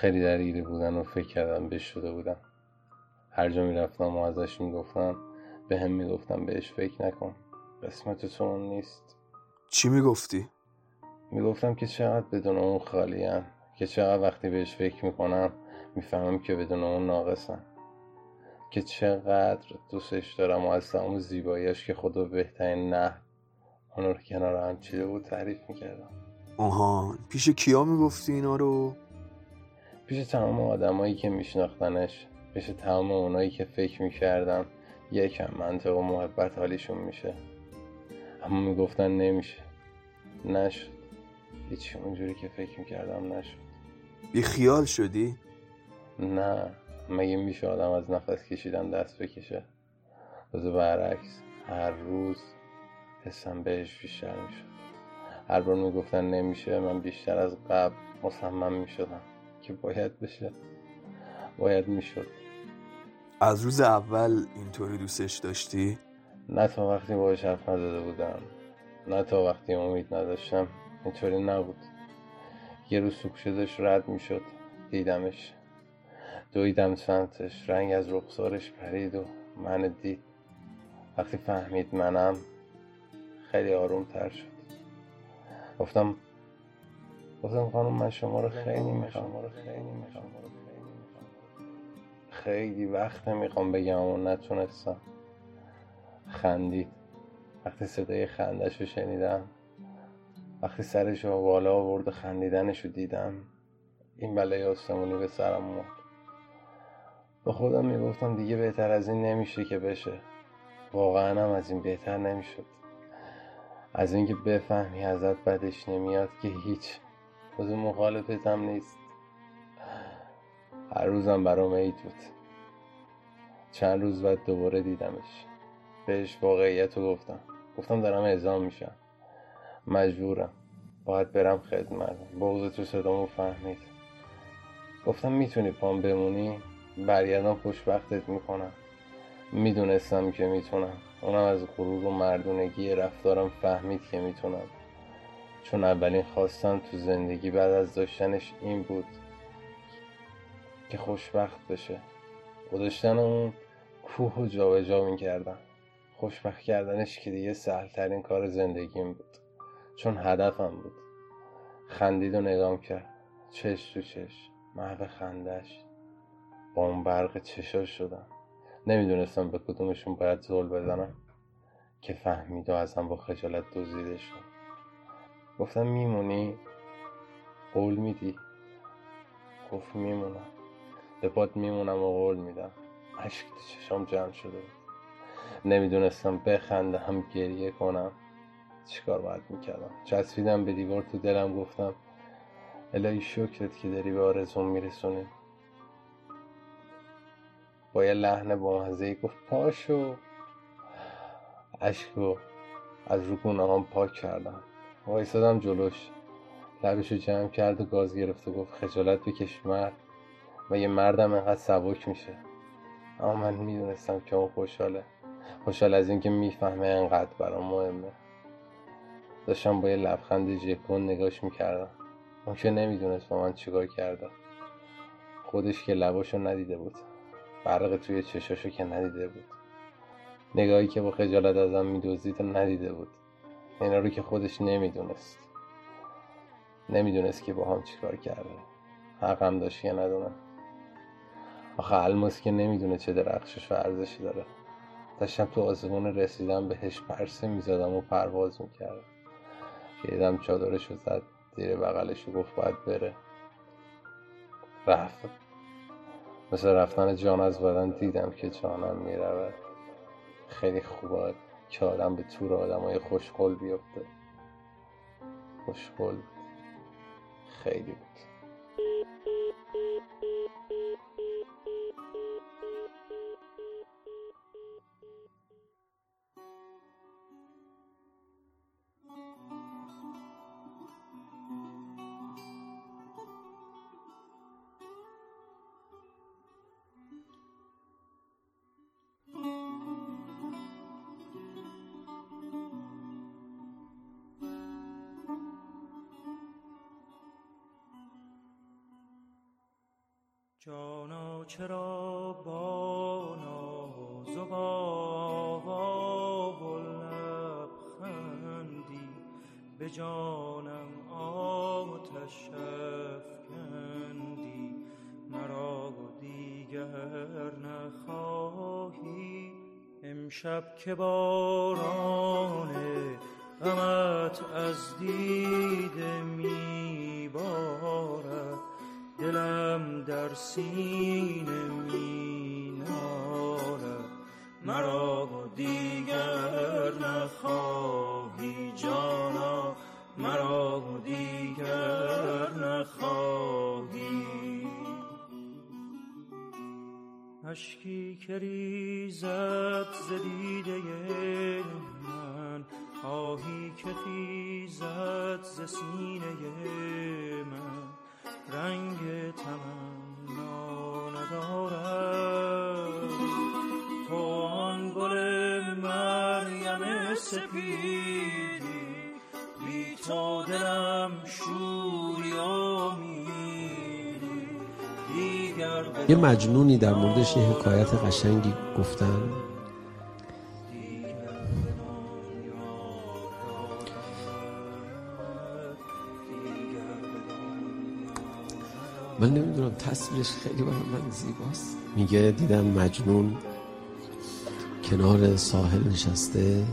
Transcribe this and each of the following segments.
خیلی درگیری بودن و فکر کردم بهش شده بودم. هر جا می‌رفتم و ازش می‌گفتم به هم می‌گفتم بهش فکر نکن. قسمت تو اون نیست. چی می‌گفتی؟ می‌گفتم که چقدر بدون اون خالیم که چقدر وقتی بهش فکر می‌کنم می‌فهمم که بدون اون ناقصم. که چقدر دوستش دارم و از تمام زیباییش که خدا بهترین نه اون رو کنار هم چیده بود تعریف می‌کردم. آهان پیش کیا می‌گفتی اینا رو؟ پیش تمام آدمایی که میشناختنش پیش تمام اونایی که فکر می‌کردم یکم منطق و محبت حالیشون میشه. اما می‌گفتن نمیشه. نشد. هیچی اونجوری که فکر می‌کردم نشد. بی خیال شدی؟ نه. مگه میشه آدم از نفس کشیدن دست بکشه؟ روز برعکس هر روز حسم بهش بیشتر می‌شد. هر بار می‌گفتن نمیشه من بیشتر از قبل مصمم می‌شدم. که باید بشه. باید می‌شد. از روز اول اینطوری دوستش داشتی؟ نه تا وقتی باش حرف نزده بودم. نه تا وقتی امید نداشتم. اینطوری نبود. یه روز سوک شدش رد می‌شد. دیدمش. دویدم سمتش. رنگ از رخسارش پرید و من دید. وقتی فهمید منم خیلی آروم تر شد. گفتم گفتم خانم من شما رو خیلی می‌خوام. خیلی می‌خوام. خیلی وقت می‌خوام بگم و نتونستم. خندید. وقتی صدای خندش رو شنیدم وقتی سرش رو بالا آورد و خندیدنش رو دیدم این بلای آسمونی به سرم اومد به خودم می‌گفتم دیگه بهتر از این نمیشه که بشه. واقعا هم از این بهتر نمی‌شد. از اینکه بفهمی ازت بدش نمیاد که هیچ خود مخالفتم نیست. هر روزم برام عید بود. چند روز بعد دوباره دیدمش. بهش واقعیت رو گفتم. گفتم دارم اعزام میشم. مجبورم. باید برم خدمت. بغض تو صدامو فهمید. گفتم می‌تونی پام بمونی؟ برگردم خوشبختت می‌کنم. می‌دونستم که می‌تونم. اونم از غرور و مردونگی رفتارم فهمید که می‌تونم. چون اولین خواستم تو زندگی بعد از داشتنش این بود که خوشبخت بشه. گذاشتن اون کوه و جابجا می‌کردم. خوشبخت کردنش که دیگه سهلترین کار زندگیم بود. چون هدفم بود. خندید و نگام کرد. چش تو چش. محو خندش. با اون برق چشاش شدم. نمی‌دونستم به کدومشون باید زول بزنم. که فهمید و ازم با خجالت دزدیده شد. گفتم میمونی؟ قول میدی؟ گفت میمونم. به پاد میمونم و قول میدم. تو چشام جمع شده نمی‌دونستم بخنده هم گریه کنم. چیکار باید می‌کردم؟ چسبیدم به دیوار تو دلم گفتم الهی شکرت که داری به آرزون میرسونی. با یه لحن بامزه گفت پاشو. اشکو از رو هم پاک کردم. وایسادم جلوش. لبشو جمع کرد و گاز گرفت و گفت خجالت بکش مرد. و یه مردم انقدر سبک میشه؟ اما من می‌دونستم که اون خوشحاله. خوشحال از اینکه می‌فهمه انقدر برام مهمه. داشتم با یه لبخند جکون نگاش می‌کردم. اون که نمی‌دونست با من چیکار کرده. خودش که لباشو ندیده بود. برق توی چشاشو که ندیده بود. نگاهی که با خجالت ازم میدوزید ندیده بود. اینا رو که خودش نمی‌دونست. نمی‌دونست که با هم چیکار کرده. حقم داشت که ندونه آخه الماس که نمی‌دونه چه درخشش و ارزشی داره. داشتم تو آسمون رسیدم بهش پرسه می‌زدم و پرواز می‌کردم که دیدم چادرشو زد زیر بغلش و گفت باید بره. رفت. مثل رفتن جان از بدن دیدم که جانم می‌رود. خیلی خوبه که آدم به طور آدم های خوشقل بیفته. خوشقل خیلی بود. چرا با ناز و با لبخندی؟ به جانم آتش افکندی مرا دیگر نخواهی. امشب که باران غمت از دیده در سینه می مرا دیگر نخواهی جانا. مرا دیگر نخواهی. اشکی که ریزد زدیده سپیدی بی تو دلم شوری یه مجنونی در موردش یه حکایت قشنگی گفتن. من نمی‌دونم تصویرش خیلی برای من زیباست. میگه دیدم مجنون کنار ساحل نشسته.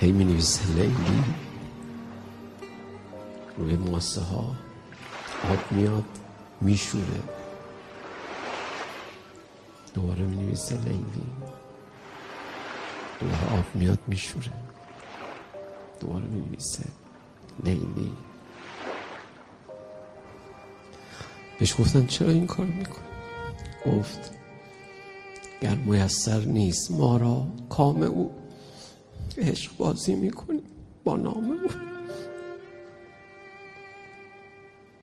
هی می نویسه لیلی روی ماسه ها آب میاد میشوره دوباره می نویسه لیلی دوباره آب میاد میشوره دوباره می نویسه لیلی بهش گفتن چرا این کار میکن گفت گر میسر نیست ما را کام او عشق بازی می‌کنیم. با نام او